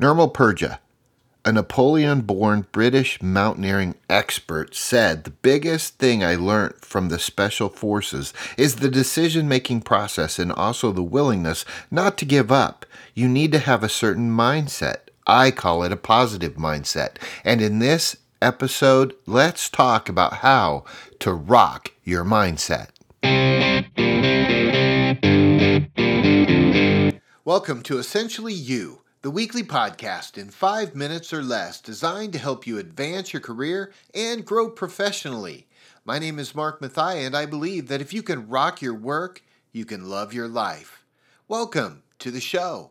Nirmal Purja, a Nepali born British mountaineering expert, said the biggest thing I learned from the special forces is the decision making process and also the willingness not to give up. You need to have a certain mindset. I call it a positive mindset. And in this episode, let's talk about how to rock your mindset. Welcome to Essentially You, the weekly podcast in five minutes or less designed to help you advance your career and grow professionally. My name is Mark Mathai, and I believe that if you can rock your work, you can love your life. Welcome to the show.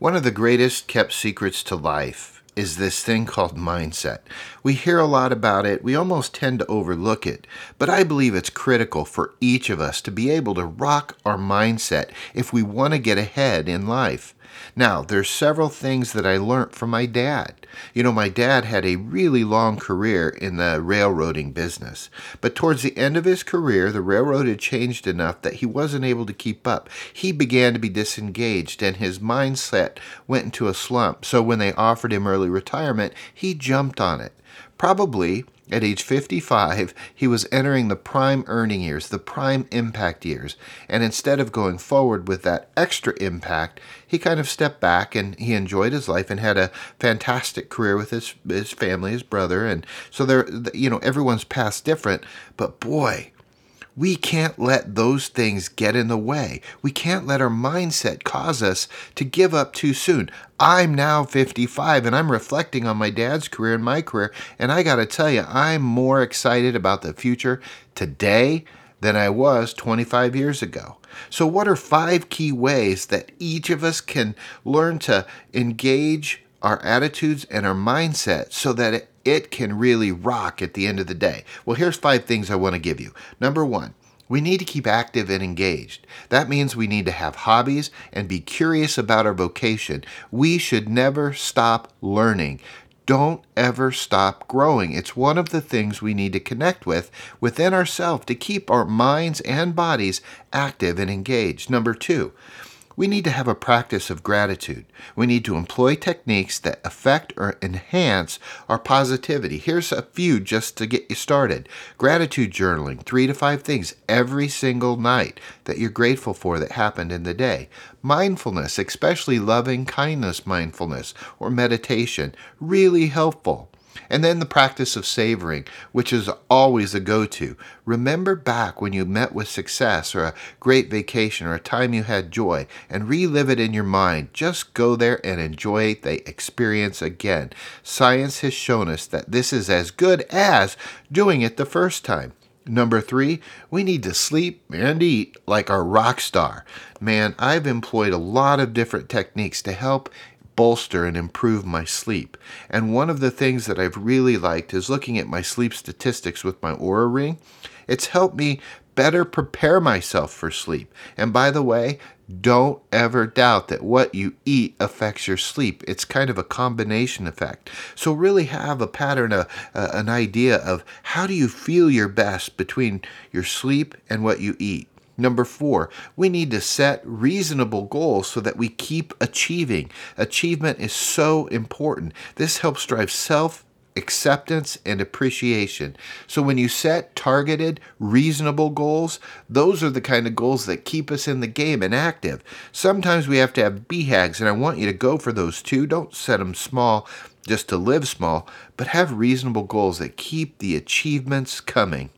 One of the greatest kept secrets to life is this thing called mindset. We hear a lot about it, we almost tend to overlook it, but I believe it's critical for each of us to be able to rock our mindset if we want to get ahead in life. Now, there's several things that I learned from my dad. You know, my dad had a really long career in the railroading business, but towards the end of his career, the railroad had changed enough that he wasn't able to keep up. He began to be disengaged and his mindset went into a slump. So when they offered him early retirement, he jumped on it. Probably at age 55, he was entering the prime earning years, the prime impact years. And instead of going forward with that extra impact, he kind of stepped back and he enjoyed his life and had a fantastic career with his, his family, his brother. And so there, you know, everyone's past different. But boy, we can't let those things get in the way. We can't let our mindset cause us to give up too soon. I'm now 55 and I'm reflecting on my dad's career and my career, and I got to tell you, I'm more excited about the future today than I was 25 years ago. So, what are five key ways that each of us can learn to engage our attitudes and our mindset so that it, it can really rock at the end of the day? Well, here's five things I want to give you. Number one, we need to keep active and engaged. That means we need to have hobbies and be curious about our vocation. We should never stop learning. Don't ever stop growing. It's one of the things we need to connect with within ourselves to keep our minds and bodies active and engaged. Number two, we need to have a practice of gratitude. We need to employ techniques that affect or enhance our positivity. Here's a few just to get you started gratitude journaling, three to five things every single night that you're grateful for that happened in the day. Mindfulness, especially loving kindness mindfulness or meditation, really helpful. And then the practice of savoring, which is always a go to. Remember back when you met with success or a great vacation or a time you had joy and relive it in your mind. Just go there and enjoy the experience again. Science has shown us that this is as good as doing it the first time. Number three, we need to sleep and eat like a rock star. Man, I've employed a lot of different techniques to help bolster and improve my sleep. And one of the things that I've really liked is looking at my sleep statistics with my Oura ring. It's helped me better prepare myself for sleep. And by the way, don't ever doubt that what you eat affects your sleep. It's kind of a combination effect. So, really have a pattern, a, a, an idea of how do you feel your best between your sleep and what you eat. Number four, we need to set reasonable goals so that we keep achieving. Achievement is so important. This helps drive self acceptance and appreciation. So when you set targeted, reasonable goals, those are the kind of goals that keep us in the game and active. Sometimes we have to have BHAGs, and I want you to go for those too. Don't set them small just to live small, but have reasonable goals that keep the achievements coming.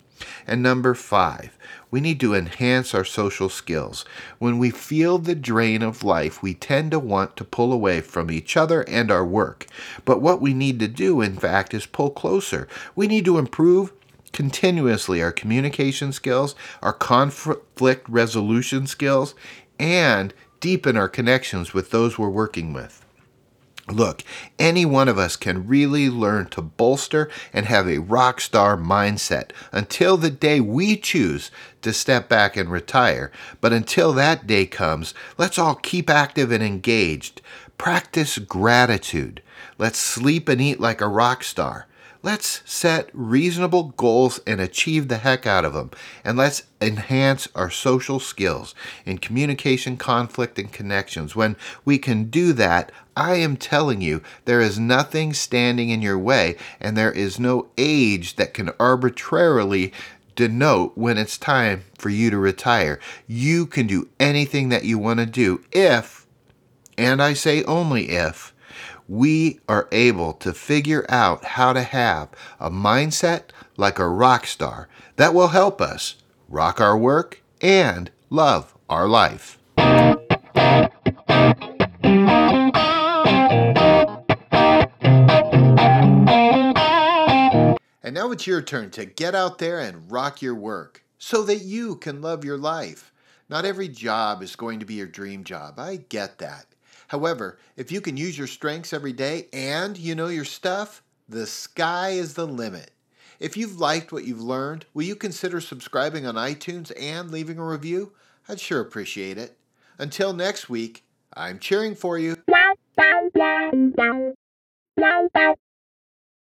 And number five, we need to enhance our social skills. When we feel the drain of life, we tend to want to pull away from each other and our work. But what we need to do, in fact, is pull closer. We need to improve continuously our communication skills, our conflict resolution skills, and deepen our connections with those we're working with. Look, any one of us can really learn to bolster and have a rock star mindset until the day we choose to step back and retire. But until that day comes, let's all keep active and engaged. Practice gratitude. Let's sleep and eat like a rock star. Let's set reasonable goals and achieve the heck out of them. And let's enhance our social skills in communication, conflict, and connections. When we can do that, I am telling you, there is nothing standing in your way, and there is no age that can arbitrarily denote when it's time for you to retire. You can do anything that you want to do if, and I say only if, we are able to figure out how to have a mindset like a rock star that will help us rock our work and love our life. And now it's your turn to get out there and rock your work so that you can love your life. Not every job is going to be your dream job. I get that. However, if you can use your strengths every day and you know your stuff, the sky is the limit. If you've liked what you've learned, will you consider subscribing on iTunes and leaving a review? I'd sure appreciate it. Until next week, I'm cheering for you.